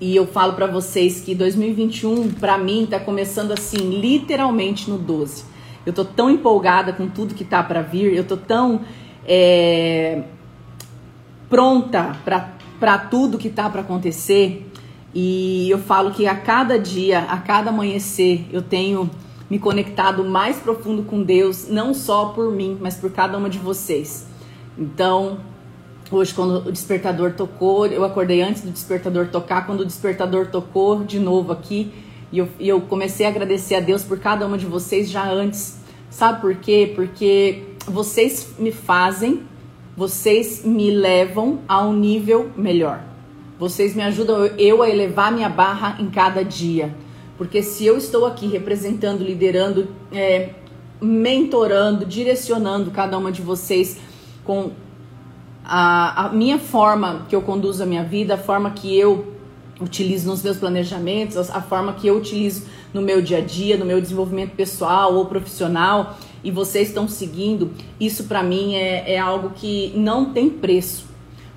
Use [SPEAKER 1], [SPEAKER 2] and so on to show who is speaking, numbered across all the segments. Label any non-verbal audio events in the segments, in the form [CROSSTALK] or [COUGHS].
[SPEAKER 1] E eu falo para vocês que 2021 para mim tá começando assim, literalmente no 12. Eu tô tão empolgada com tudo que tá para vir, eu tô tão é, pronta para tudo que tá para acontecer. E eu falo que a cada dia, a cada amanhecer, eu tenho me conectado mais profundo com Deus, não só por mim, mas por cada uma de vocês. Então, hoje quando o despertador tocou, eu acordei antes do despertador tocar, quando o despertador tocou de novo aqui, e eu, e eu comecei a agradecer a Deus por cada uma de vocês já antes. Sabe por quê? Porque vocês me fazem, vocês me levam a um nível melhor. Vocês me ajudam eu a elevar minha barra em cada dia. Porque se eu estou aqui representando, liderando, é, mentorando, direcionando cada uma de vocês com a, a, minha forma que eu conduzo a minha vida, a forma que eu utilizo nos meus planejamentos, a forma que eu utilizo no meu dia a dia, no meu desenvolvimento pessoal ou profissional, e vocês estão seguindo, isso para mim é, é algo que não tem preço.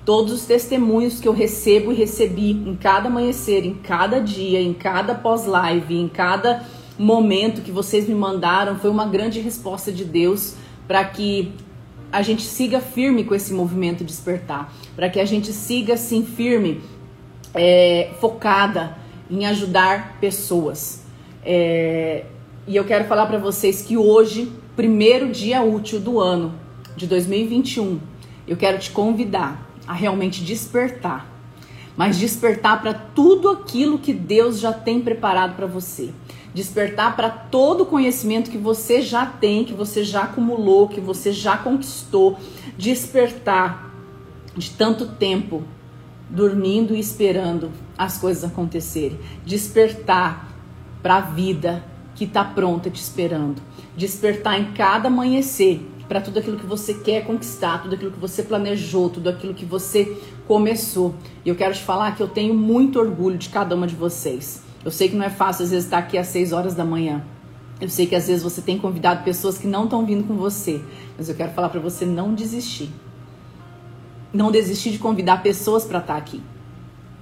[SPEAKER 1] Todos os testemunhos que eu recebo e recebi em cada amanhecer, em cada dia, em cada pós-live, em cada momento que vocês me mandaram, foi uma grande resposta de Deus para que a gente siga firme com esse movimento despertar, para que a gente siga assim firme, é, focada em ajudar pessoas. É, e eu quero falar para vocês que hoje, primeiro dia útil do ano de 2021, eu quero te convidar a realmente despertar, mas despertar para tudo aquilo que Deus já tem preparado para você. Despertar para todo o conhecimento que você já tem, que você já acumulou, que você já conquistou. Despertar de tanto tempo dormindo e esperando as coisas acontecerem. Despertar para a vida que está pronta te esperando. Despertar em cada amanhecer para tudo aquilo que você quer conquistar, tudo aquilo que você planejou, tudo aquilo que você começou. E eu quero te falar que eu tenho muito orgulho de cada uma de vocês. Eu sei que não é fácil às vezes estar aqui às 6 horas da manhã. Eu sei que às vezes você tem convidado pessoas que não estão vindo com você, mas eu quero falar para você não desistir. Não desistir de convidar pessoas para estar aqui.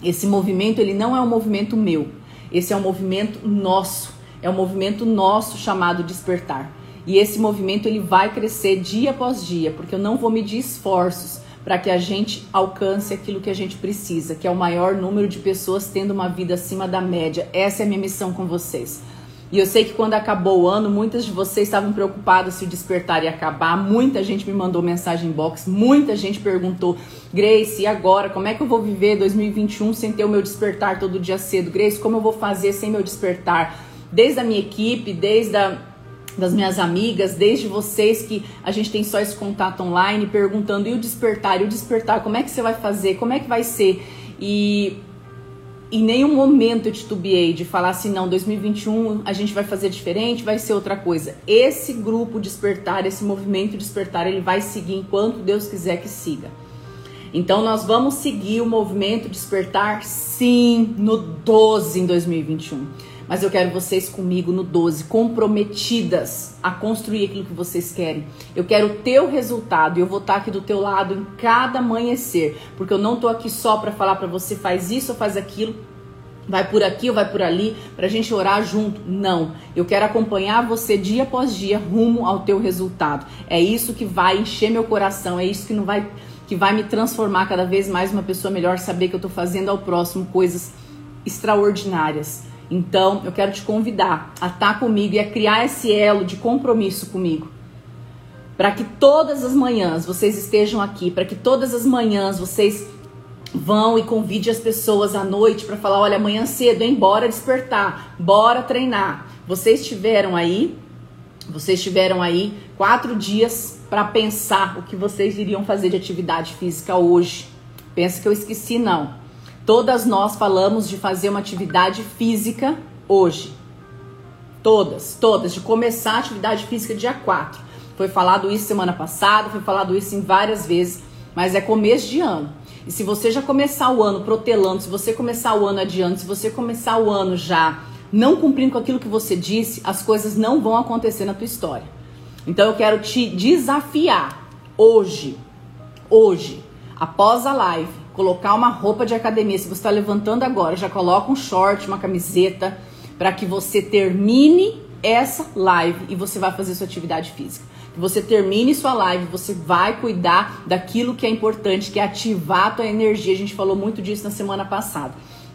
[SPEAKER 1] Esse movimento, ele não é um movimento meu. Esse é um movimento nosso. É um movimento nosso chamado despertar. E esse movimento ele vai crescer dia após dia, porque eu não vou medir esforços para que a gente alcance aquilo que a gente precisa, que é o maior número de pessoas tendo uma vida acima da média. Essa é a minha missão com vocês. E eu sei que quando acabou o ano, muitas de vocês estavam preocupadas se o despertar ia acabar. Muita gente me mandou mensagem em box, muita gente perguntou: Grace, e agora? Como é que eu vou viver 2021 sem ter o meu despertar todo dia cedo? Grace, como eu vou fazer sem meu despertar? Desde a minha equipe, desde a das minhas amigas, desde vocês que a gente tem só esse contato online, perguntando e o despertar, e o despertar, como é que você vai fazer, como é que vai ser? E em nenhum momento eu titubeei de falar assim, não, 2021 a gente vai fazer diferente, vai ser outra coisa. Esse grupo despertar, esse movimento despertar, ele vai seguir enquanto Deus quiser que siga. Então nós vamos seguir o movimento despertar sim no 12 em 2021 mas eu quero vocês comigo no 12, comprometidas a construir aquilo que vocês querem. Eu quero o teu resultado e eu vou estar aqui do teu lado em cada amanhecer, porque eu não tô aqui só para falar para você faz isso ou faz aquilo, vai por aqui ou vai por ali, pra gente orar junto. Não. Eu quero acompanhar você dia após dia rumo ao teu resultado. É isso que vai encher meu coração, é isso que não vai que vai me transformar cada vez mais uma pessoa melhor, saber que eu tô fazendo ao próximo coisas extraordinárias. Então, eu quero te convidar a estar comigo e a criar esse elo de compromisso comigo. Para que todas as manhãs vocês estejam aqui, para que todas as manhãs vocês vão e convide as pessoas à noite para falar, olha, amanhã cedo, hein, bora despertar, bora treinar. Vocês tiveram aí, vocês tiveram aí quatro dias para pensar o que vocês iriam fazer de atividade física hoje. Pensa que eu esqueci, não. Todas nós falamos de fazer uma atividade física hoje. Todas, todas, de começar a atividade física dia 4. Foi falado isso semana passada, foi falado isso em várias vezes, mas é começo de ano. E se você já começar o ano protelando, se você começar o ano adiante, se você começar o ano já não cumprindo com aquilo que você disse, as coisas não vão acontecer na tua história. Então eu quero te desafiar hoje, hoje, após a live, colocar uma roupa de academia. Se você está levantando agora, já coloca um short, uma camiseta, para que você termine essa live e você vai fazer sua atividade física. Que você termine sua live, você vai cuidar daquilo que é importante, que é ativar a tua energia. A gente falou muito disso na semana passada.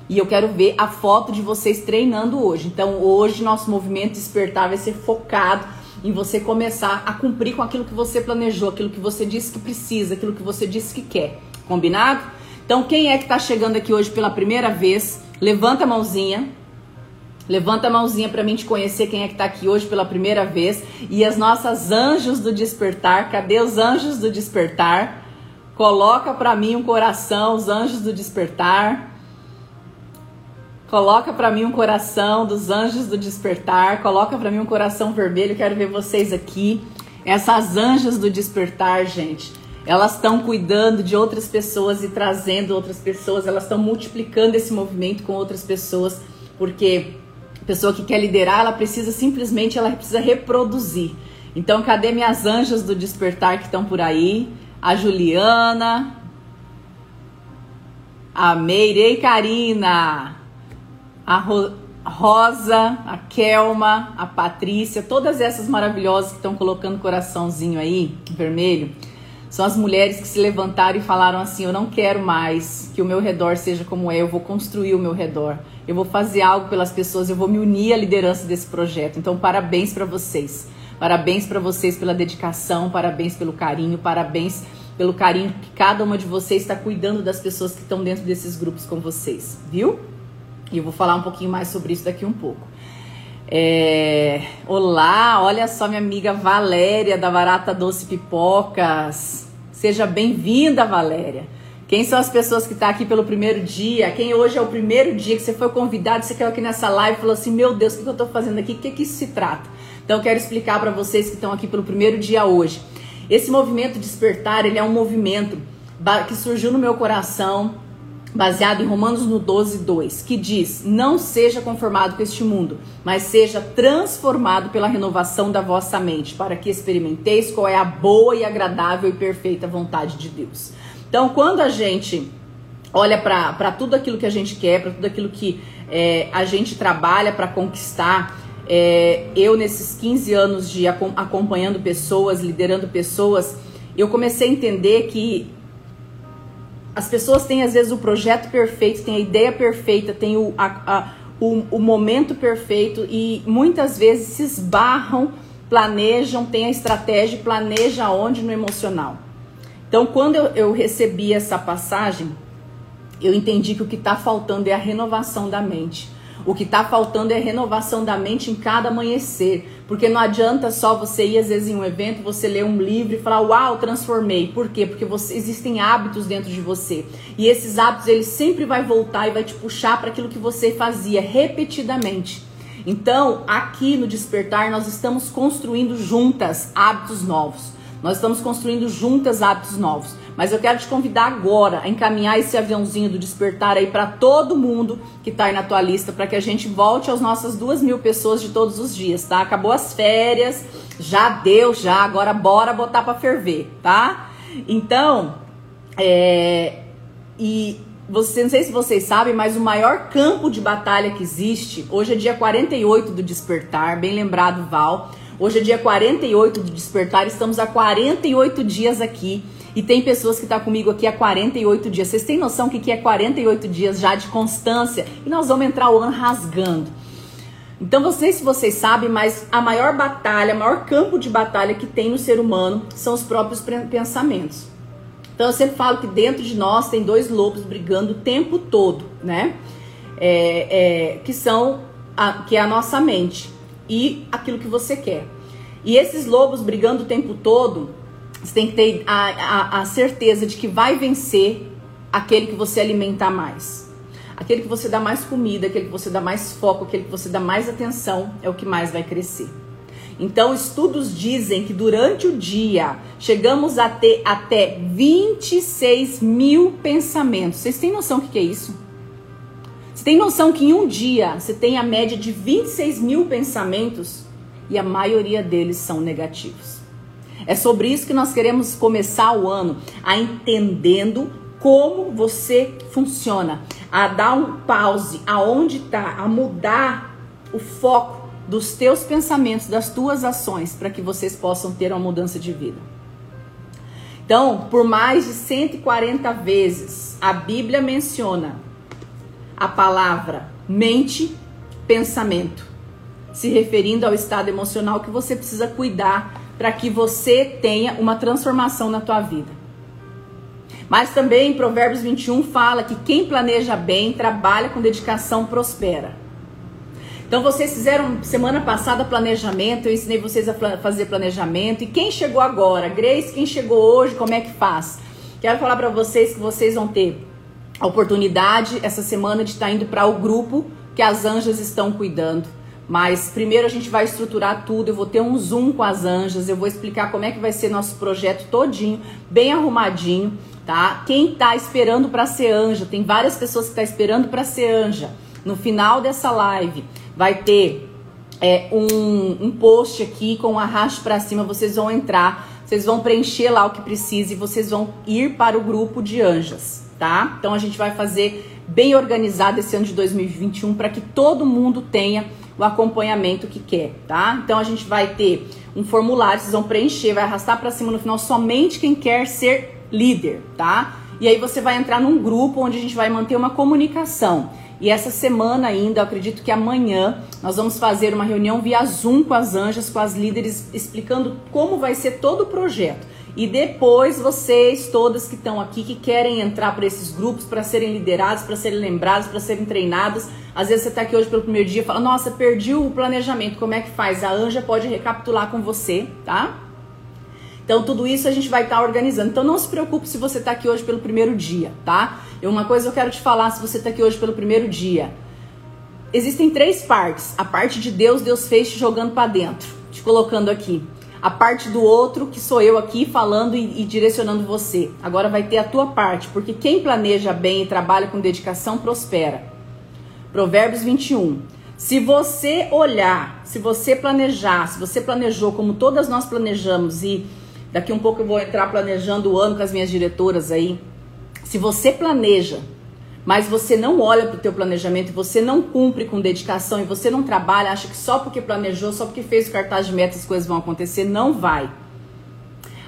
[SPEAKER 1] E eu quero ver a foto de vocês treinando hoje. Então, hoje nosso movimento despertar vai ser focado em você começar a cumprir com aquilo que você planejou, aquilo que você disse que precisa, aquilo que você disse que quer. Combinado? Então, quem é que está chegando aqui hoje pela primeira vez? Levanta a mãozinha. Levanta a mãozinha para mim te conhecer quem é que está aqui hoje pela primeira vez. E as nossas anjos do despertar, cadê os anjos do despertar? Coloca para mim um coração, os anjos do despertar. Coloca para mim um coração dos anjos do despertar. Coloca para mim um coração vermelho. Quero ver vocês aqui. Essas anjos do despertar, gente. Elas estão cuidando de outras pessoas e trazendo outras pessoas. Elas estão multiplicando esse movimento com outras pessoas, porque pessoa que quer liderar, ela precisa simplesmente, ela precisa reproduzir. Então, cadê minhas anjas do despertar que estão por aí? A Juliana, a Meirei Karina, a Ro Rosa, a Kelma, a Patrícia, todas essas maravilhosas que estão colocando coraçãozinho aí, vermelho. São as mulheres que se levantaram e falaram assim: Eu não quero mais que o meu redor seja como é, eu vou construir o meu redor, eu vou fazer algo pelas pessoas, eu vou me unir à liderança desse projeto. Então, parabéns para vocês. Parabéns para vocês pela dedicação, parabéns pelo carinho, parabéns pelo carinho que cada uma de vocês está cuidando das pessoas que estão dentro desses grupos com vocês, viu? E eu vou falar um pouquinho mais sobre isso daqui um pouco. É... Olá, olha só minha amiga Valéria da Barata Doce Pipocas. Seja bem-vinda, Valéria. Quem são as pessoas que estão tá aqui pelo primeiro dia? Quem hoje é o primeiro dia que você foi convidado, você caiu aqui nessa live e falou assim: Meu Deus, o que eu estou fazendo aqui? O que, que isso se trata? Então, eu quero explicar para vocês que estão aqui pelo primeiro dia hoje. Esse movimento despertar, ele é um movimento que surgiu no meu coração baseado em Romanos no 12, 2, que diz: Não seja conformado com este mundo, mas seja transformado pela renovação da vossa mente, para que experimenteis qual é a boa e agradável e perfeita vontade de Deus. Então, quando a gente olha para tudo aquilo que a gente quer, para tudo aquilo que é, a gente trabalha para conquistar, é, eu nesses 15 anos de acompanhando pessoas, liderando pessoas, eu comecei a entender que as pessoas têm às vezes o projeto perfeito, têm a ideia perfeita, têm o, a, a, o, o momento perfeito e muitas vezes se esbarram, planejam, têm a estratégia, planeja onde no emocional. Então, quando eu, eu recebi essa passagem, eu entendi que o que está faltando é a renovação da mente. O que está faltando é renovação da mente em cada amanhecer. Porque não adianta só você ir, às vezes, em um evento, você ler um livro e falar, uau, transformei. Por quê? Porque você, existem hábitos dentro de você. E esses hábitos, eles sempre vai voltar e vai te puxar para aquilo que você fazia repetidamente. Então, aqui no Despertar, nós estamos construindo juntas hábitos novos. Nós estamos construindo juntas hábitos novos. Mas eu quero te convidar agora a encaminhar esse aviãozinho do despertar aí para todo mundo que está aí na tua lista, para que a gente volte às nossas duas mil pessoas de todos os dias, tá? Acabou as férias, já deu, já. Agora bora botar para ferver, tá? Então, é, e você, não sei se vocês sabem, mas o maior campo de batalha que existe, hoje é dia 48 do despertar, bem lembrado, Val. Hoje é dia 48 do despertar, estamos há 48 dias aqui e tem pessoas que estão tá comigo aqui há 48 dias. Vocês têm noção que, que é 48 dias já de constância? E nós vamos entrar o ano rasgando. Então, não sei se vocês sabem, mas a maior batalha, o maior campo de batalha que tem no ser humano são os próprios pensamentos. Então, eu sempre falo que dentro de nós tem dois lobos brigando o tempo todo, né? É, é, que são a, que é a nossa mente e aquilo que você quer. E esses lobos brigando o tempo todo, você tem que ter a, a, a certeza de que vai vencer aquele que você alimentar mais. Aquele que você dá mais comida, aquele que você dá mais foco, aquele que você dá mais atenção, é o que mais vai crescer. Então, estudos dizem que durante o dia chegamos a ter até 26 mil pensamentos. Vocês têm noção do que é isso? Você tem noção que em um dia você tem a média de 26 mil pensamentos e a maioria deles são negativos. É sobre isso que nós queremos começar o ano, a entendendo como você funciona, a dar um pause aonde está, a mudar o foco dos teus pensamentos, das tuas ações, para que vocês possam ter uma mudança de vida. Então, por mais de 140 vezes, a Bíblia menciona a palavra mente, pensamento, se referindo ao estado emocional que você precisa cuidar para que você tenha uma transformação na tua vida. Mas também Provérbios 21 fala que quem planeja bem, trabalha com dedicação, prospera. Então vocês fizeram semana passada planejamento, eu ensinei vocês a fazer planejamento. E quem chegou agora? Grace, quem chegou hoje, como é que faz? Quero falar para vocês que vocês vão ter a oportunidade essa semana de estar tá indo para o grupo que as anjas estão cuidando. Mas primeiro a gente vai estruturar tudo, eu vou ter um zoom com as anjas, eu vou explicar como é que vai ser nosso projeto todinho, bem arrumadinho, tá? Quem tá esperando para ser anja, tem várias pessoas que tá esperando para ser anja. No final dessa live vai ter é, um, um post aqui com um arraste para cima, vocês vão entrar, vocês vão preencher lá o que precisa e vocês vão ir para o grupo de anjas, tá? Então a gente vai fazer bem organizado esse ano de 2021 para que todo mundo tenha o acompanhamento que quer, tá? Então a gente vai ter um formulário, vocês vão preencher, vai arrastar para cima no final somente quem quer ser líder, tá? E aí você vai entrar num grupo onde a gente vai manter uma comunicação. E essa semana ainda, acredito que amanhã, nós vamos fazer uma reunião via Zoom com as anjas, com as líderes, explicando como vai ser todo o projeto. E depois vocês, todas que estão aqui, que querem entrar para esses grupos, para serem liderados, para serem lembrados, para serem treinados. Às vezes você está aqui hoje pelo primeiro dia e fala, nossa, perdi o planejamento, como é que faz? A Anja pode recapitular com você, tá? Então, tudo isso a gente vai estar tá organizando. Então, não se preocupe se você está aqui hoje pelo primeiro dia, tá? E uma coisa eu quero te falar se você está aqui hoje pelo primeiro dia. Existem três partes. A parte de Deus, Deus fez te jogando para dentro, te colocando aqui a parte do outro, que sou eu aqui falando e, e, direcionando você. Agora vai ter a tua parte, porque quem planeja bem e trabalha com dedicação prospera. Provérbios 21. Se você olhar, se você planejar, se você planejou como todas nós planejamos e daqui um pouco eu vou entrar planejando o ano com as minhas diretoras aí. Se você planeja mas você não olha para o teu planejamento, você não cumpre com dedicação e você não trabalha, acha que só porque planejou, só porque fez o cartaz de metas as coisas vão acontecer, não vai.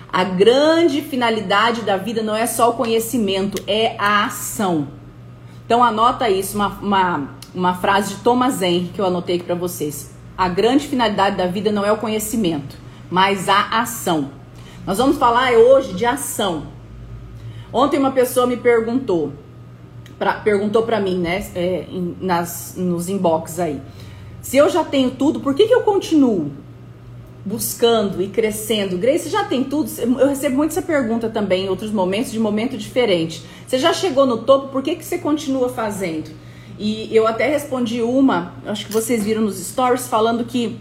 [SPEAKER 1] A grande finalidade da vida não é só o conhecimento, é a ação. Então anota isso, uma, uma, uma frase de Thomas Henry que eu anotei aqui para vocês. A grande finalidade da vida não é o conhecimento, mas a ação. Nós vamos falar hoje de ação. Ontem uma pessoa me perguntou, pra, perguntou para mim, né, é, nas, nos inbox aí. Se eu já tenho tudo, por que, que eu continuo buscando e crescendo? Grace, já tem tudo? Eu recebo muito essa pergunta também em outros momentos, de momento diferente. Você já chegou no topo, por que, que você continua fazendo? E eu até respondi uma, acho que vocês viram nos stories, falando que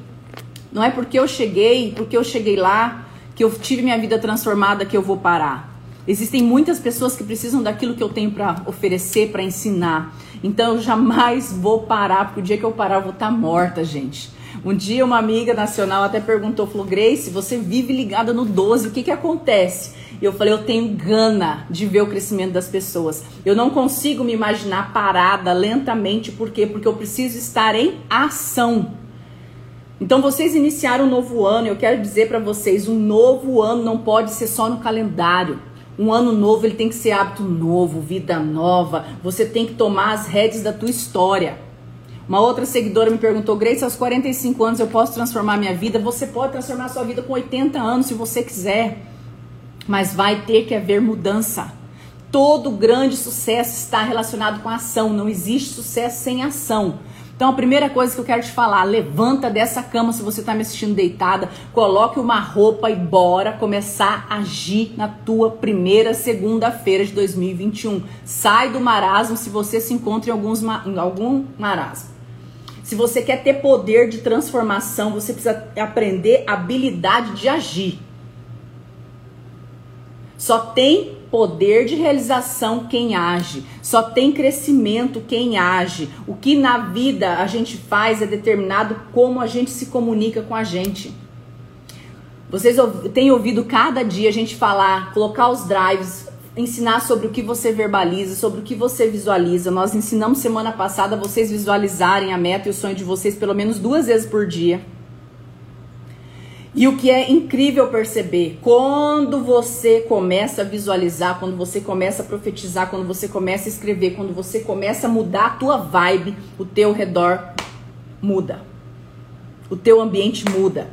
[SPEAKER 1] não é porque eu cheguei, porque eu cheguei lá, que eu tive minha vida transformada, que eu vou parar. Existem muitas pessoas que precisam daquilo que eu tenho para oferecer, para ensinar. Então eu jamais vou parar, porque o dia que eu parar eu vou estar tá morta, gente. Um dia uma amiga nacional até perguntou, falou, Grace, você vive ligada no 12, o que que acontece? E eu falei, eu tenho gana de ver o crescimento das pessoas. Eu não consigo me imaginar parada lentamente, por quê? Porque eu preciso estar em ação. Então vocês iniciaram um novo ano, eu quero dizer para vocês, um novo ano não pode ser só no calendário. Um ano novo, ele tem que ser hábito novo, vida nova. Você tem que tomar as rédeas da tua história. Uma outra seguidora me perguntou, Grace, aos 45 anos eu posso transformar minha vida? Você pode transformar sua vida com 80 anos se você quiser. Mas vai ter que haver mudança. Todo grande sucesso está relacionado com ação. Não existe sucesso sem ação. Então a primeira coisa que eu quero te falar, levanta dessa cama se você está me assistindo deitada, coloque uma roupa e bora começar a agir na tua primeira segunda-feira de 2021. Sai do marasmo se você se encontra em, alguns, em algum marasmo. Se você quer ter poder de transformação, você precisa aprender a habilidade de agir. Só tem poder de realização quem age, só tem crescimento quem age. O que na vida a gente faz é determinado como a gente se comunica com a gente. Vocês têm ouvido cada dia a gente falar, colocar os drives, ensinar sobre o que você verbaliza, sobre o que você visualiza. Nós ensinamos semana passada vocês visualizarem a meta e o sonho de vocês pelo menos duas vezes por dia. E o que é incrível perceber, quando você começa a visualizar, quando você começa a profetizar, quando você começa a escrever, quando você começa a mudar a tua vibe, o teu redor muda. O teu ambiente muda.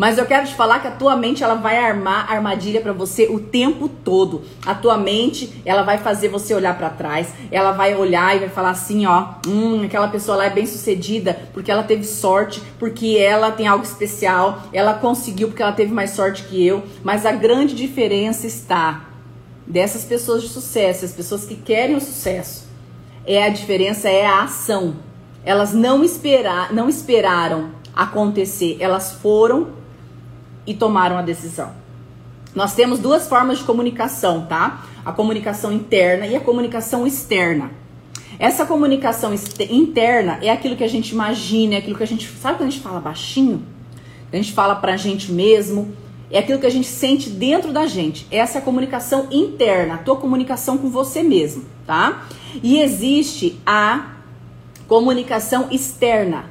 [SPEAKER 1] Mas eu quero te falar que a tua mente ela vai armar armadilha para você o tempo todo. A tua mente ela vai fazer você olhar para trás. Ela vai olhar e vai falar assim, ó, hum, aquela pessoa lá é bem sucedida porque ela teve sorte, porque ela tem algo especial, ela conseguiu porque ela teve mais sorte que eu. Mas a grande diferença está dessas pessoas de sucesso, as pessoas que querem o sucesso. É a diferença é a ação. Elas não esperar, não esperaram acontecer, elas foram e tomaram a decisão. Nós temos duas formas de comunicação, tá? A comunicação interna e a comunicação externa. Essa comunicação interna é aquilo que a gente imagina, é aquilo que a gente. Sabe quando a gente fala baixinho? A gente fala pra gente mesmo. É aquilo que a gente sente dentro da gente. Essa é a comunicação interna, a tua comunicação com você mesmo, tá? E existe a comunicação externa,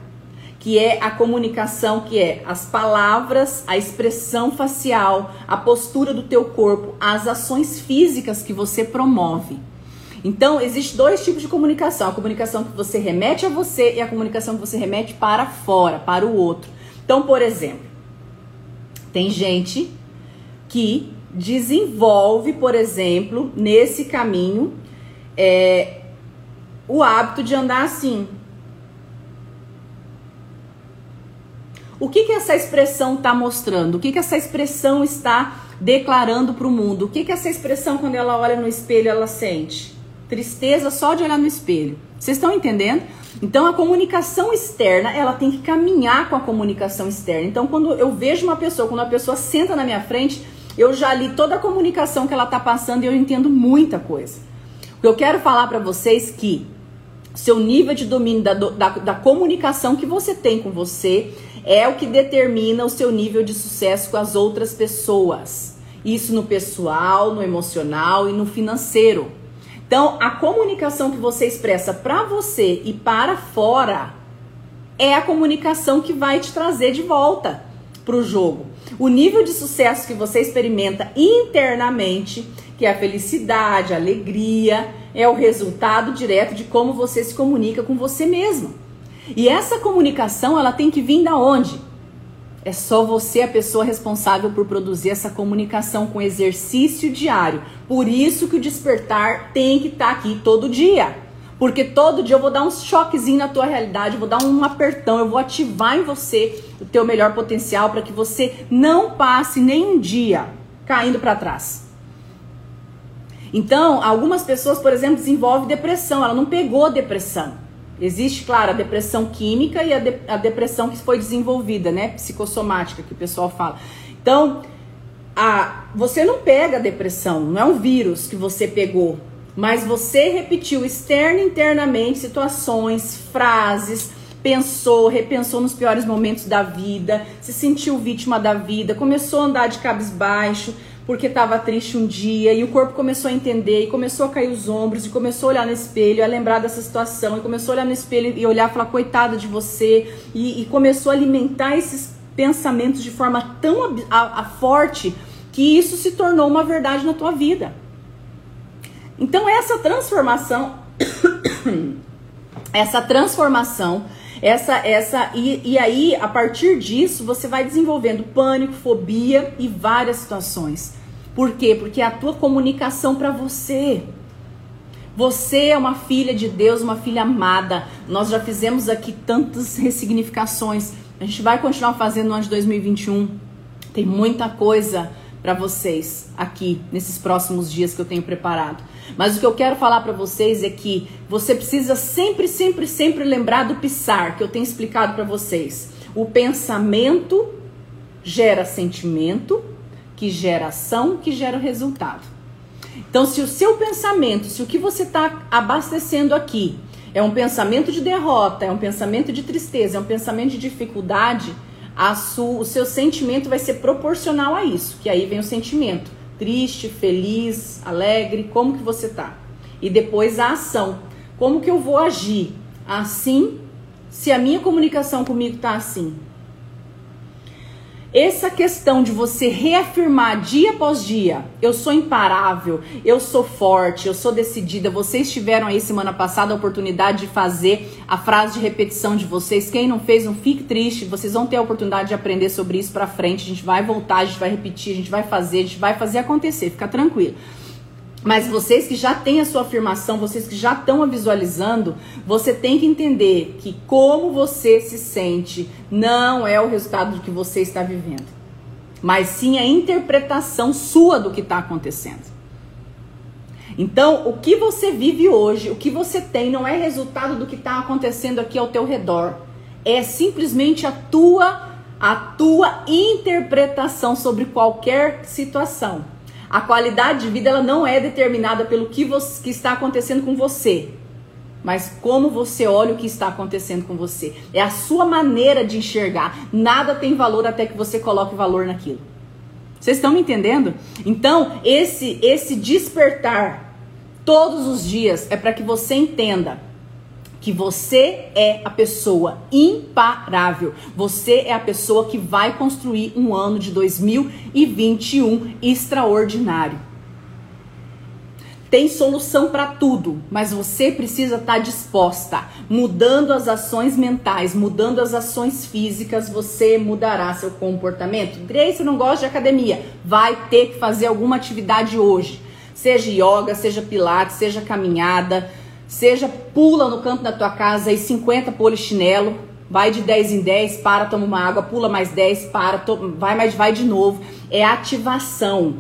[SPEAKER 1] que é a comunicação, que é as palavras, a expressão facial, a postura do teu corpo, as ações físicas que você promove. Então, existe dois tipos de comunicação: a comunicação que você remete a você e a comunicação que você remete para fora, para o outro. Então, por exemplo, tem gente que desenvolve, por exemplo, nesse caminho, é, o hábito de andar assim, O que, que essa expressão está mostrando? O que, que essa expressão está declarando para o mundo? O que, que essa expressão, quando ela olha no espelho, ela sente? Tristeza só de olhar no espelho. Vocês estão entendendo? Então a comunicação externa, ela tem que caminhar com a comunicação externa. Então quando eu vejo uma pessoa, quando a pessoa senta na minha frente, eu já li toda a comunicação que ela está passando e eu entendo muita coisa. Eu quero falar para vocês que seu nível de domínio da, da, da comunicação que você tem com você é o que determina o seu nível de sucesso com as outras pessoas. Isso no pessoal, no emocional e no financeiro. Então, a comunicação que você expressa para você e para fora é a comunicação que vai te trazer de volta para o jogo. O nível de sucesso que você experimenta internamente, que é a felicidade, a alegria, é o resultado direto de como você se comunica com você mesmo. E essa comunicação, ela tem que vir da onde? É só você a pessoa responsável por produzir essa comunicação com exercício diário. Por isso que o despertar tem que estar tá aqui todo dia. Porque todo dia eu vou dar um choquezinho na tua realidade, vou dar um apertão, eu vou ativar em você o teu melhor potencial para que você não passe nem um dia caindo para trás. Então, algumas pessoas, por exemplo, desenvolvem depressão, ela não pegou depressão. Existe, claro, a depressão química e a, de, a depressão que foi desenvolvida, né? Psicossomática, que o pessoal fala. Então, a, você não pega a depressão, não é um vírus que você pegou, mas você repetiu externa e internamente situações, frases, pensou, repensou nos piores momentos da vida, se sentiu vítima da vida, começou a andar de cabisbaixo, porque estava triste um dia e o corpo começou a entender e começou a cair os ombros e começou a olhar no espelho, a lembrar dessa situação e começou a olhar no espelho e olhar e falar coitada de você e, e começou a alimentar esses pensamentos de forma tão a, a, forte que isso se tornou uma verdade na tua vida. Então essa transformação, [COUGHS] essa transformação essa, essa e, e aí, a partir disso, você vai desenvolvendo pânico, fobia e várias situações. Por quê? Porque é a tua comunicação para você. Você é uma filha de Deus, uma filha amada. Nós já fizemos aqui tantas ressignificações. A gente vai continuar fazendo no ano de 2021. Tem muita coisa para vocês aqui nesses próximos dias que eu tenho preparado. Mas o que eu quero falar para vocês é que você precisa sempre, sempre, sempre lembrar do pisar que eu tenho explicado para vocês. O pensamento gera sentimento, que gera ação, que gera resultado. Então, se o seu pensamento, se o que você está abastecendo aqui é um pensamento de derrota, é um pensamento de tristeza, é um pensamento de dificuldade, o seu sentimento vai ser proporcional a isso, que aí vem o sentimento Triste, feliz, alegre? Como que você tá? E depois a ação. Como que eu vou agir? Assim, se a minha comunicação comigo tá assim, essa questão de você reafirmar dia após dia, eu sou imparável, eu sou forte, eu sou decidida. Vocês tiveram aí semana passada a oportunidade de fazer a frase de repetição de vocês. Quem não fez, não fique triste. Vocês vão ter a oportunidade de aprender sobre isso para frente. A gente vai voltar, a gente vai repetir, a gente vai fazer, a gente vai fazer acontecer. Fica tranquilo. Mas vocês que já têm a sua afirmação, vocês que já estão a visualizando, você tem que entender que como você se sente não é o resultado do que você está vivendo, mas sim a interpretação sua do que está acontecendo. Então, o que você vive hoje, o que você tem, não é resultado do que está acontecendo aqui ao teu redor. É simplesmente a tua, a tua interpretação sobre qualquer situação. A qualidade de vida ela não é determinada pelo que, você, que está acontecendo com você, mas como você olha o que está acontecendo com você. É a sua maneira de enxergar. Nada tem valor até que você coloque valor naquilo. Vocês estão me entendendo? Então, esse esse despertar todos os dias é para que você entenda que você é a pessoa imparável. Você é a pessoa que vai construir um ano de 2021 extraordinário. Tem solução para tudo, mas você precisa estar tá disposta. Mudando as ações mentais, mudando as ações físicas, você mudará seu comportamento. Grace não gosta de academia, vai ter que fazer alguma atividade hoje. Seja yoga, seja pilates, seja caminhada, Seja pula no canto da tua casa e 50 polichinelo, vai de 10 em 10, para, toma uma água, pula mais 10, para, to, vai mais vai de novo. É ativação.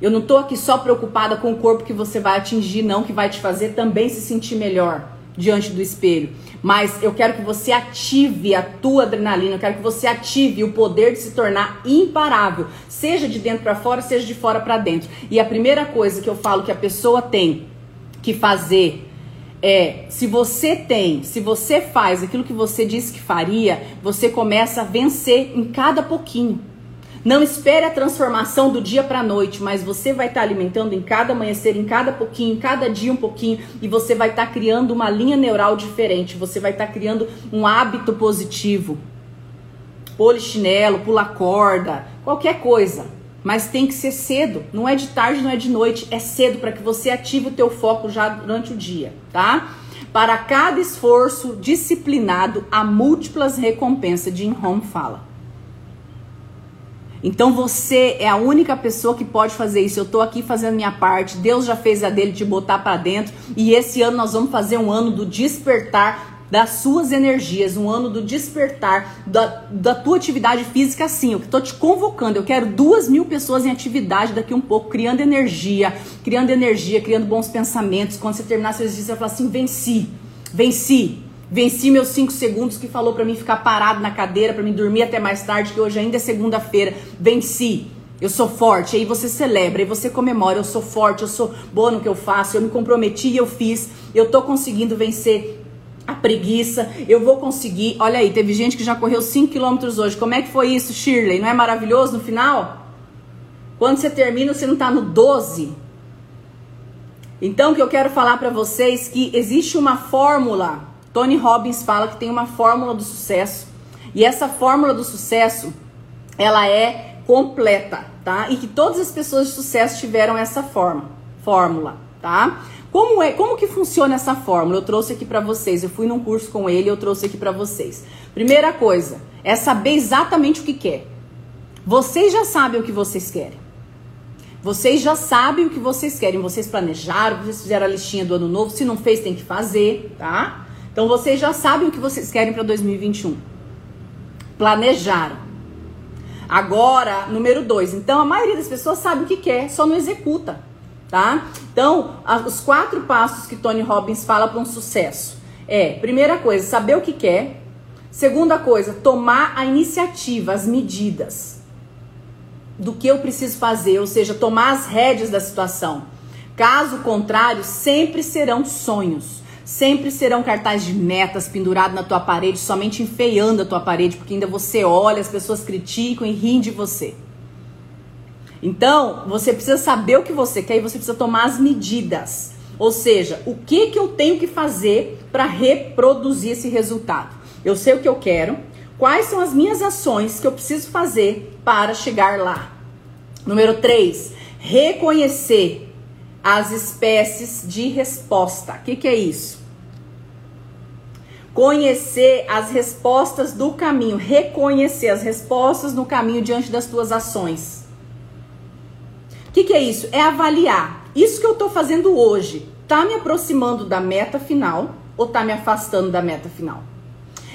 [SPEAKER 1] Eu não tô aqui só preocupada com o corpo que você vai atingir, não, que vai te fazer também se sentir melhor diante do espelho. Mas eu quero que você ative a tua adrenalina, eu quero que você ative o poder de se tornar imparável, seja de dentro para fora, seja de fora para dentro. E a primeira coisa que eu falo que a pessoa tem que fazer é, se você tem, se você faz aquilo que você disse que faria, você começa a vencer em cada pouquinho. Não espere a transformação do dia para a noite, mas você vai estar tá alimentando em cada amanhecer, em cada pouquinho, em cada dia um pouquinho, e você vai estar tá criando uma linha neural diferente, você vai estar tá criando um hábito positivo. Polichinelo, pula corda, qualquer coisa. Mas tem que ser cedo, não é de tarde, não é de noite, é cedo para que você ative o teu foco já durante o dia, tá? Para cada esforço disciplinado, há múltiplas recompensas, Jim Home fala. Então você é a única pessoa que pode fazer isso. Eu tô aqui fazendo minha parte. Deus já fez a dele de botar para dentro e esse ano nós vamos fazer um ano do despertar das suas energias, um ano do despertar da, da tua atividade física, sim. Eu estou te convocando. Eu quero duas mil pessoas em atividade daqui um pouco, criando energia, criando energia, criando bons pensamentos. Quando você terminar seu exercício, você vai falar assim: venci, venci. Venci meus cinco segundos que falou para mim ficar parado na cadeira, para mim dormir até mais tarde, que hoje ainda é segunda-feira. Venci. Eu sou forte, aí você celebra, aí você comemora, eu sou forte, eu sou boa no que eu faço, eu me comprometi e eu fiz, eu tô conseguindo vencer a preguiça, eu vou conseguir. Olha aí, teve gente que já correu 5 quilômetros hoje. Como é que foi isso, Shirley? Não é maravilhoso no final? Quando você termina, você não está no 12. Então, o que eu quero falar para vocês que existe uma fórmula. Tony Robbins fala que tem uma fórmula do sucesso. E essa fórmula do sucesso, ela é completa, tá? E que todas as pessoas de sucesso tiveram essa forma, fórmula, tá? Como é, como que funciona essa fórmula? Eu trouxe aqui para vocês. Eu fui num curso com ele, eu trouxe aqui para vocês. Primeira coisa é saber exatamente o que quer. Vocês já sabem o que vocês querem. Vocês já sabem o que vocês querem. Vocês planejaram, vocês fizeram a listinha do ano novo. Se não fez, tem que fazer, tá? Então vocês já sabem o que vocês querem para 2021. Planejaram. Agora, número dois. Então a maioria das pessoas sabe o que quer, só não executa tá? Então, os quatro passos que Tony Robbins fala para um sucesso é: primeira coisa, saber o que quer. Segunda coisa, tomar a iniciativa, as medidas do que eu preciso fazer, ou seja, tomar as rédeas da situação. Caso contrário, sempre serão sonhos. Sempre serão cartazes de metas pendurados na tua parede, somente enfeiando a tua parede, porque ainda você olha, as pessoas criticam e riem de você. Então, você precisa saber o que você quer e você precisa tomar as medidas. Ou seja, o que que eu tenho que fazer para reproduzir esse resultado? Eu sei o que eu quero, quais são as minhas ações que eu preciso fazer para chegar lá. Número 3, reconhecer as espécies de resposta. O que, que é isso? Conhecer as respostas do caminho, reconhecer as respostas no caminho diante das tuas ações. O que, que é isso? É avaliar. Isso que eu estou fazendo hoje está me aproximando da meta final ou está me afastando da meta final?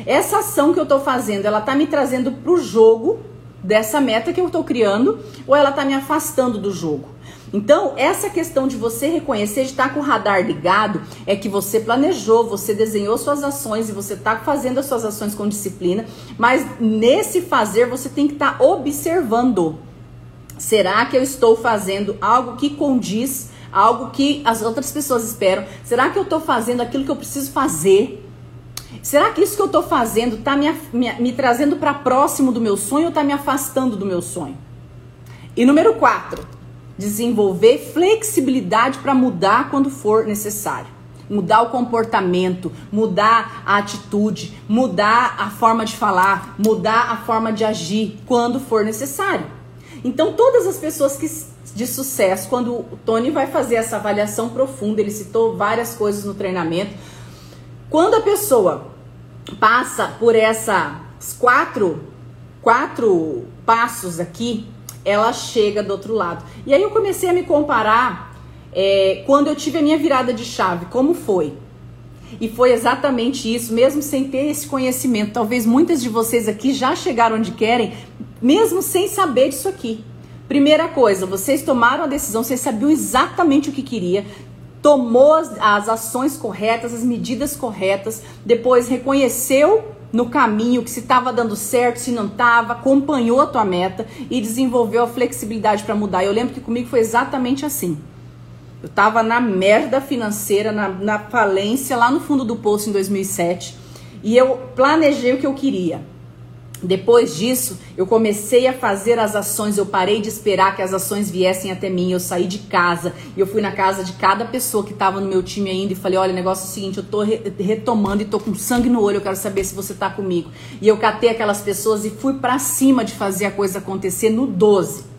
[SPEAKER 1] Essa ação que eu estou fazendo, ela está me trazendo para o jogo dessa meta que eu estou criando ou ela está me afastando do jogo? Então, essa questão de você reconhecer, de estar com o radar ligado, é que você planejou, você desenhou suas ações e você está fazendo as suas ações com disciplina, mas nesse fazer você tem que estar tá observando. Será que eu estou fazendo algo que condiz, algo que as outras pessoas esperam? Será que eu estou fazendo aquilo que eu preciso fazer? Será que isso que eu estou fazendo está me, me, me trazendo para próximo do meu sonho ou está me afastando do meu sonho? E número 4, desenvolver flexibilidade para mudar quando for necessário. Mudar o comportamento, mudar a atitude, mudar a forma de falar, mudar a forma de agir quando for necessário. Então, todas as pessoas que de sucesso, quando o Tony vai fazer essa avaliação profunda, ele citou várias coisas no treinamento. Quando a pessoa passa por essas quatro, quatro passos aqui, ela chega do outro lado. E aí eu comecei a me comparar é, quando eu tive a minha virada de chave, como foi? E foi exatamente isso, mesmo sem ter esse conhecimento. Talvez muitas de vocês aqui já chegaram onde querem, mesmo sem saber disso aqui. Primeira coisa, vocês tomaram a decisão, vocês sabiam exatamente o que queria, tomou as, as ações corretas, as medidas corretas, depois reconheceu no caminho, que se estava dando certo, se não estava, acompanhou a tua meta e desenvolveu a flexibilidade para mudar. Eu lembro que comigo foi exatamente assim. Eu estava na merda financeira, na, na falência, lá no fundo do poço em 2007, e eu planejei o que eu queria. Depois disso, eu comecei a fazer as ações, eu parei de esperar que as ações viessem até mim, eu saí de casa e eu fui na casa de cada pessoa que estava no meu time ainda e falei, olha, o negócio é o seguinte, eu tô re retomando e tô com sangue no olho, eu quero saber se você tá comigo. E eu catei aquelas pessoas e fui para cima de fazer a coisa acontecer no 12.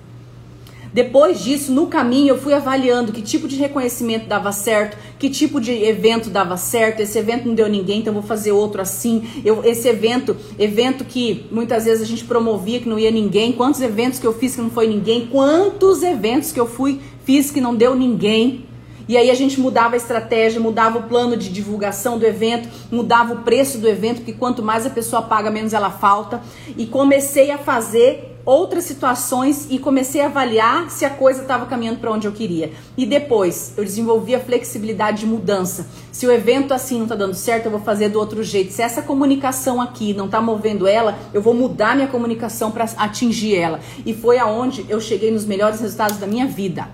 [SPEAKER 1] Depois disso, no caminho, eu fui avaliando que tipo de reconhecimento dava certo, que tipo de evento dava certo. Esse evento não deu ninguém, então vou fazer outro assim. Eu, esse evento, evento que muitas vezes a gente promovia que não ia ninguém. Quantos eventos que eu fiz que não foi ninguém? Quantos eventos que eu fui fiz que não deu ninguém? E aí a gente mudava a estratégia, mudava o plano de divulgação do evento, mudava o preço do evento, porque quanto mais a pessoa paga, menos ela falta. E comecei a fazer outras situações e comecei a avaliar se a coisa estava caminhando para onde eu queria. E depois eu desenvolvi a flexibilidade de mudança. Se o evento assim não está dando certo, eu vou fazer do outro jeito. Se essa comunicação aqui não está movendo ela, eu vou mudar minha comunicação para atingir ela. E foi aonde eu cheguei nos melhores resultados da minha vida.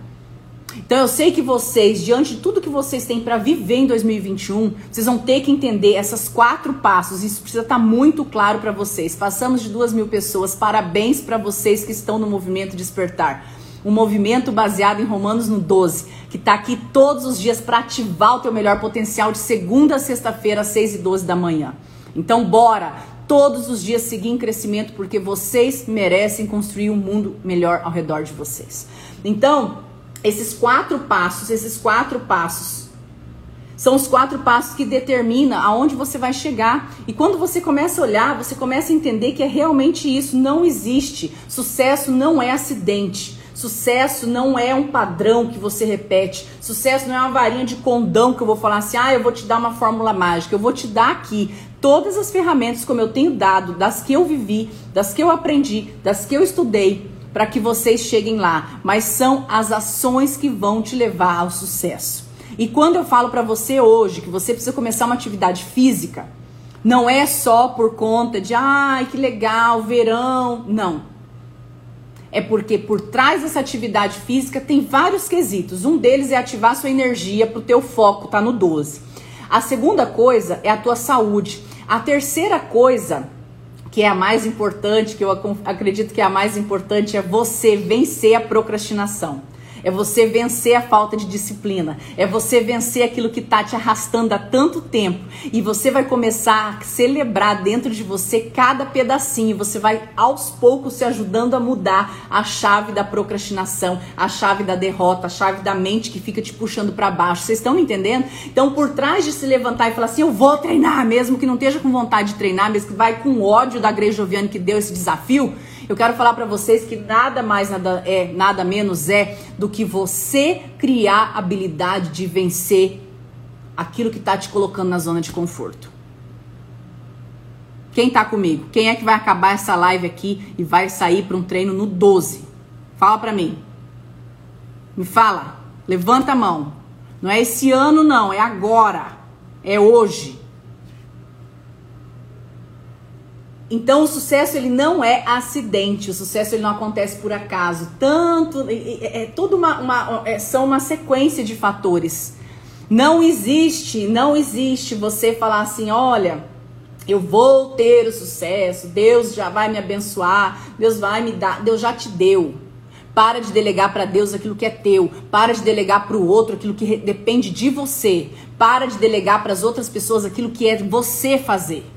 [SPEAKER 1] Então eu sei que vocês, diante de tudo que vocês têm para viver em 2021, vocês vão ter que entender essas quatro passos. Isso precisa estar tá muito claro para vocês. Passamos de duas mil pessoas. Parabéns para vocês que estão no movimento Despertar. Um movimento baseado em Romanos no 12, que está aqui todos os dias para ativar o teu melhor potencial de segunda a sexta-feira, às 6 e 12 da manhã. Então, bora! Todos os dias seguir em crescimento, porque vocês merecem construir um mundo melhor ao redor de vocês. Então, esses quatro passos, esses quatro passos são os quatro passos que determinam aonde você vai chegar. E quando você começa a olhar, você começa a entender que é realmente isso, não existe. Sucesso não é acidente. Sucesso não é um padrão que você repete. Sucesso não é uma varinha de condão que eu vou falar assim: "Ah, eu vou te dar uma fórmula mágica". Eu vou te dar aqui todas as ferramentas como eu tenho dado, das que eu vivi, das que eu aprendi, das que eu estudei, para que vocês cheguem lá, mas são as ações que vão te levar ao sucesso. E quando eu falo para você hoje que você precisa começar uma atividade física, não é só por conta de, ai, que legal, verão, não. É porque por trás dessa atividade física tem vários quesitos. Um deles é ativar sua energia para o teu foco tá no 12. A segunda coisa é a tua saúde. A terceira coisa que é a mais importante, que eu acredito que é a mais importante, é você vencer a procrastinação. É você vencer a falta de disciplina. É você vencer aquilo que está te arrastando há tanto tempo. E você vai começar a celebrar dentro de você cada pedacinho. Você vai aos poucos se ajudando a mudar a chave da procrastinação, a chave da derrota, a chave da mente que fica te puxando para baixo. Vocês estão me entendendo? Então, por trás de se levantar e falar assim, eu vou treinar, mesmo que não esteja com vontade de treinar, mesmo que vai com ódio da Grey Joviane que deu esse desafio, eu quero falar para vocês que nada mais nada é, nada menos é do que você criar habilidade de vencer aquilo que está te colocando na zona de conforto. Quem está comigo? Quem é que vai acabar essa live aqui e vai sair para um treino no 12? Fala para mim. Me fala. Levanta a mão. Não é esse ano não, é agora. É hoje. Então o sucesso ele não é acidente, o sucesso ele não acontece por acaso. Tanto é, é uma, uma é, são uma sequência de fatores. Não existe, não existe você falar assim, olha, eu vou ter o sucesso, Deus já vai me abençoar, Deus vai me dar, Deus já te deu. Para de delegar para Deus aquilo que é teu. Para de delegar para o outro aquilo que depende de você. Para de delegar para as outras pessoas aquilo que é você fazer.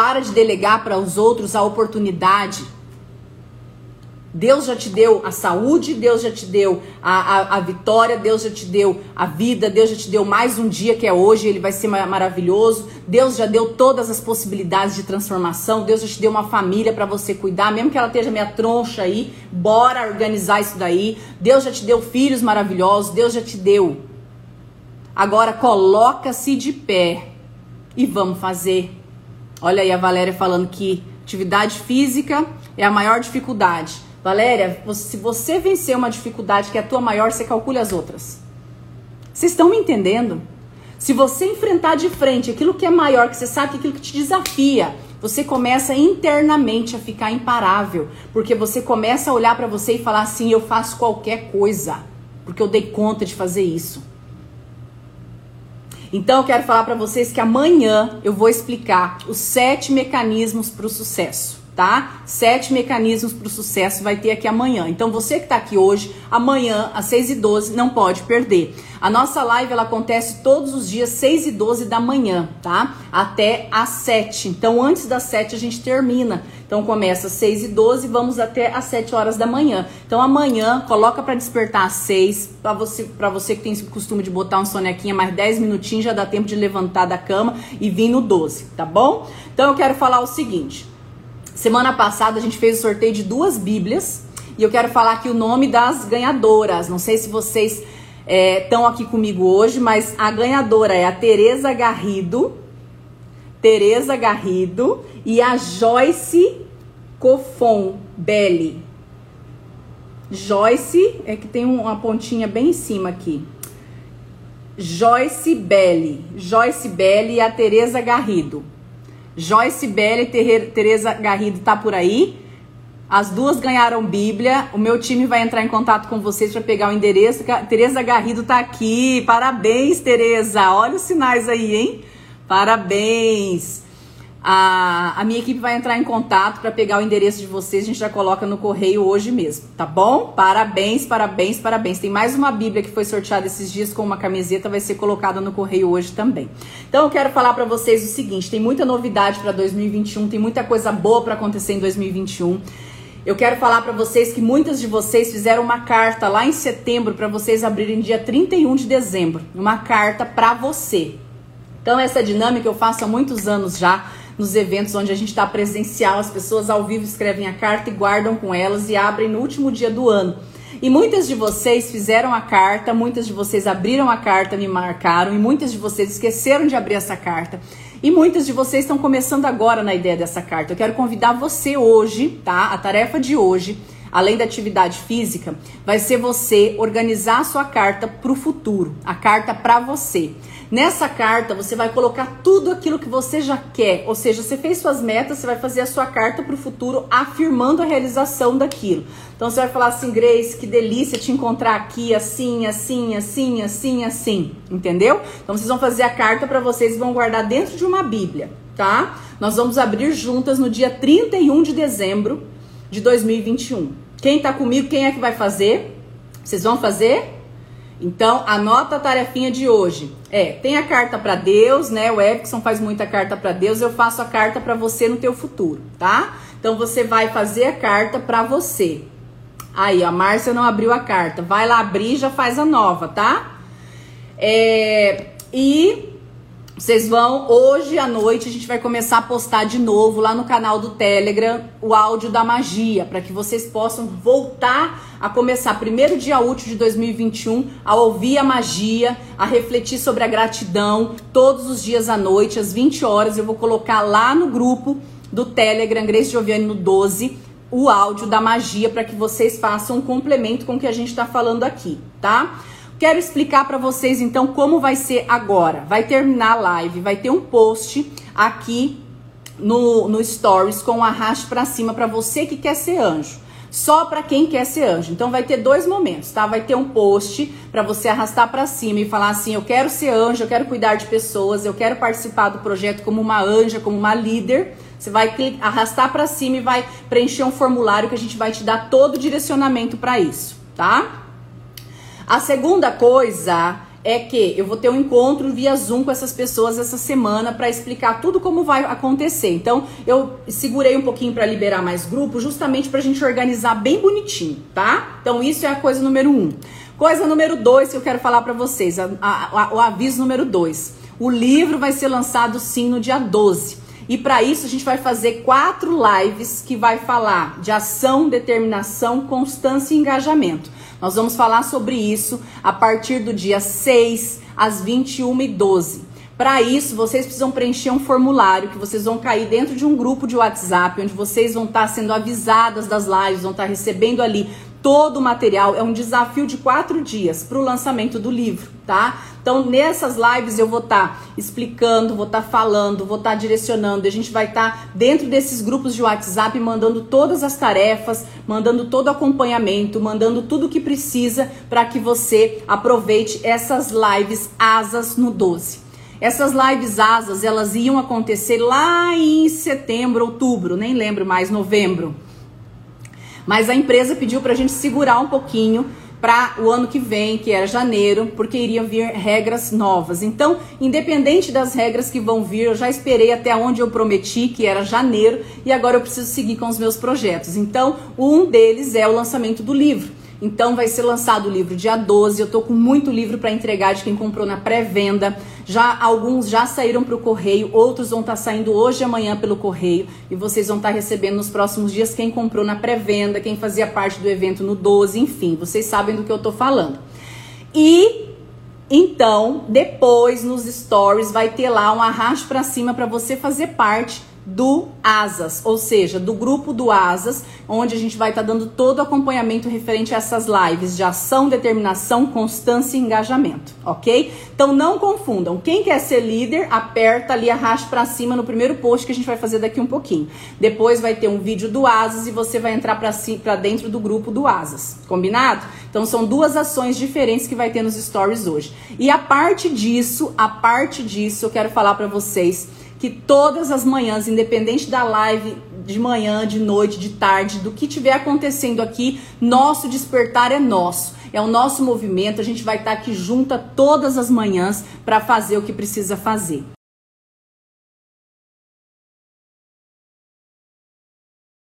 [SPEAKER 1] Para de delegar para os outros a oportunidade. Deus já te deu a saúde, Deus já te deu a, a, a, vitória, Deus já te deu a vida, Deus já te deu mais um dia que é hoje, ele vai ser maravilhoso. Deus já deu todas as possibilidades de transformação, Deus já te deu uma família para você cuidar, mesmo que ela esteja meia troncha aí, bora organizar isso daí. Deus já te deu filhos maravilhosos, Deus já te deu. Agora coloca-se de pé e vamos fazer Olha aí a Valéria falando que atividade física é a maior dificuldade. Valéria, se você vencer uma dificuldade que é a tua maior, você calcula as outras. Vocês estão me entendendo? Se você enfrentar de frente aquilo que é maior, que você sabe que aquilo que te desafia, você começa internamente a ficar imparável, porque você começa a olhar para você e falar assim: eu faço qualquer coisa, porque eu dei conta de fazer isso. Então eu quero falar para vocês que amanhã eu vou explicar os sete mecanismos para o sucesso, tá? Sete mecanismos para o sucesso vai ter aqui amanhã. Então você que está aqui hoje, amanhã às 6 e 12 não pode perder. A nossa live ela acontece todos os dias 6 e 12 da manhã, tá? Até às 7. Então antes das 7 a gente termina. Então começa às 6 e 12 vamos até às 7 horas da manhã. Então amanhã coloca para despertar às 6, para você, para você que tem esse costume de botar um sonequinha mais 10 minutinhos, já dá tempo de levantar da cama e vir no 12, tá bom? Então eu quero falar o seguinte. Semana passada a gente fez o sorteio de duas Bíblias e eu quero falar aqui o nome das ganhadoras. Não sei se vocês estão é, aqui comigo hoje, mas a ganhadora é a Tereza Garrido. Tereza Garrido e a Joyce Cofon Belli. Joyce, é que tem uma pontinha bem em cima aqui. Joyce Belli. Joyce Belli e a Tereza Garrido. Joyce Belli Tereza Garrido tá por aí. As duas ganharam Bíblia. O meu time vai entrar em contato com vocês para pegar o endereço. Tereza Garrido tá aqui. Parabéns, Tereza. Olha os sinais aí, hein? Parabéns. A, a minha equipe vai entrar em contato para pegar o endereço de vocês. A gente já coloca no correio hoje mesmo, tá bom? Parabéns, parabéns, parabéns. Tem mais uma Bíblia que foi sorteada esses dias com uma camiseta, vai ser colocada no correio hoje também. Então eu quero falar para vocês o seguinte: tem muita novidade para 2021, tem muita coisa boa para acontecer em 2021. Eu quero falar para vocês que muitas de vocês fizeram uma carta lá em setembro para vocês abrirem dia 31 de dezembro, uma carta para você. Então, essa dinâmica eu faço há muitos anos já nos eventos onde a gente está presencial, as pessoas ao vivo escrevem a carta e guardam com elas e abrem no último dia do ano. E muitas de vocês fizeram a carta, muitas de vocês abriram a carta, me marcaram, e muitas de vocês esqueceram de abrir essa carta. E muitas de vocês estão começando agora na ideia dessa carta. Eu quero convidar você hoje, tá? A tarefa de hoje além da atividade física, vai ser você organizar a sua carta para o futuro, a carta para você. Nessa carta você vai colocar tudo aquilo que você já quer, ou seja, você fez suas metas, você vai fazer a sua carta para o futuro afirmando a realização daquilo. Então você vai falar assim, Grace, que delícia te encontrar aqui, assim, assim, assim, assim, assim, entendeu? Então vocês vão fazer a carta para vocês e vão guardar dentro de uma Bíblia. tá? Nós vamos abrir juntas no dia 31 de dezembro de 2021. Quem tá comigo, quem é que vai fazer? Vocês vão fazer? Então, anota a tarefinha de hoje. É, tem a carta para Deus, né? O Erickson faz muita carta para Deus, eu faço a carta para você no teu futuro, tá? Então você vai fazer a carta para você. Aí, a Márcia não abriu a carta. Vai lá abrir já faz a nova, tá? É, e vocês vão, hoje à noite, a gente vai começar a postar de novo lá no canal do Telegram o áudio da magia, para que vocês possam voltar a começar, primeiro dia útil de 2021, a ouvir a magia, a refletir sobre a gratidão, todos os dias à noite, às 20 horas. Eu vou colocar lá no grupo do Telegram, Grace Giovanni no 12, o áudio da magia, para que vocês façam um complemento com o que a gente está falando aqui, tá? Quero explicar para vocês então como vai ser agora. Vai terminar a live, vai ter um post aqui no, no Stories com o arraste para cima para você que quer ser anjo. Só para quem quer ser anjo. Então vai ter dois momentos, tá? Vai ter um post para você arrastar para cima e falar assim: "Eu quero ser anjo, eu quero cuidar de pessoas, eu quero participar do projeto como uma anja, como uma líder". Você vai arrastar para cima e vai preencher um formulário que a gente vai te dar todo o direcionamento para isso, tá? A segunda coisa é que eu vou ter um encontro via Zoom com essas pessoas essa semana para explicar tudo como vai acontecer. Então, eu segurei um pouquinho para liberar mais grupos, justamente para a gente organizar bem bonitinho, tá? Então, isso é a coisa número um. Coisa número dois que eu quero falar para vocês, a, a, a, o aviso número dois. O livro vai ser lançado sim no dia 12. E para isso a gente vai fazer quatro lives que vai falar de ação, determinação, constância e engajamento. Nós vamos falar sobre isso a partir do dia 6 às 21h12. Para isso, vocês precisam preencher um formulário que vocês vão cair dentro de um grupo de WhatsApp, onde vocês vão estar sendo avisadas das lives, vão estar recebendo ali todo o material. É um desafio de quatro dias para o lançamento do livro, tá? Então, nessas lives eu vou estar tá explicando, vou estar tá falando, vou estar tá direcionando. A gente vai estar tá dentro desses grupos de WhatsApp mandando todas as tarefas, mandando todo o acompanhamento, mandando tudo o que precisa para que você aproveite essas lives asas no 12. Essas lives asas, elas iam acontecer lá em setembro, outubro, nem lembro mais, novembro. Mas a empresa pediu para a gente segurar um pouquinho para o ano que vem, que era janeiro, porque iriam vir regras novas. Então, independente das regras que vão vir, eu já esperei até onde eu prometi, que era janeiro, e agora eu preciso seguir com os meus projetos. Então, um deles é o lançamento do livro. Então vai ser lançado o livro dia 12. Eu tô com muito livro para entregar de quem comprou na pré-venda. Já alguns já saíram para o correio, outros vão estar tá saindo hoje e amanhã pelo correio e vocês vão estar tá recebendo nos próximos dias quem comprou na pré-venda, quem fazia parte do evento no 12, enfim, vocês sabem do que eu tô falando. E então, depois nos stories vai ter lá um arrasto para cima para você fazer parte do Asas, ou seja, do grupo do Asas, onde a gente vai estar tá dando todo o acompanhamento referente a essas lives de ação, determinação, constância e engajamento, ok? Então não confundam. Quem quer ser líder, aperta ali, arraste para cima no primeiro post que a gente vai fazer daqui um pouquinho. Depois vai ter um vídeo do Asas e você vai entrar para dentro do grupo do Asas, combinado? Então são duas ações diferentes que vai ter nos stories hoje. E a parte disso, a parte disso, eu quero falar para vocês que todas as manhãs, independente da live de manhã, de noite, de tarde, do que tiver acontecendo aqui, nosso despertar é nosso. É o nosso movimento, a gente vai estar aqui junta todas as manhãs para fazer o que precisa fazer.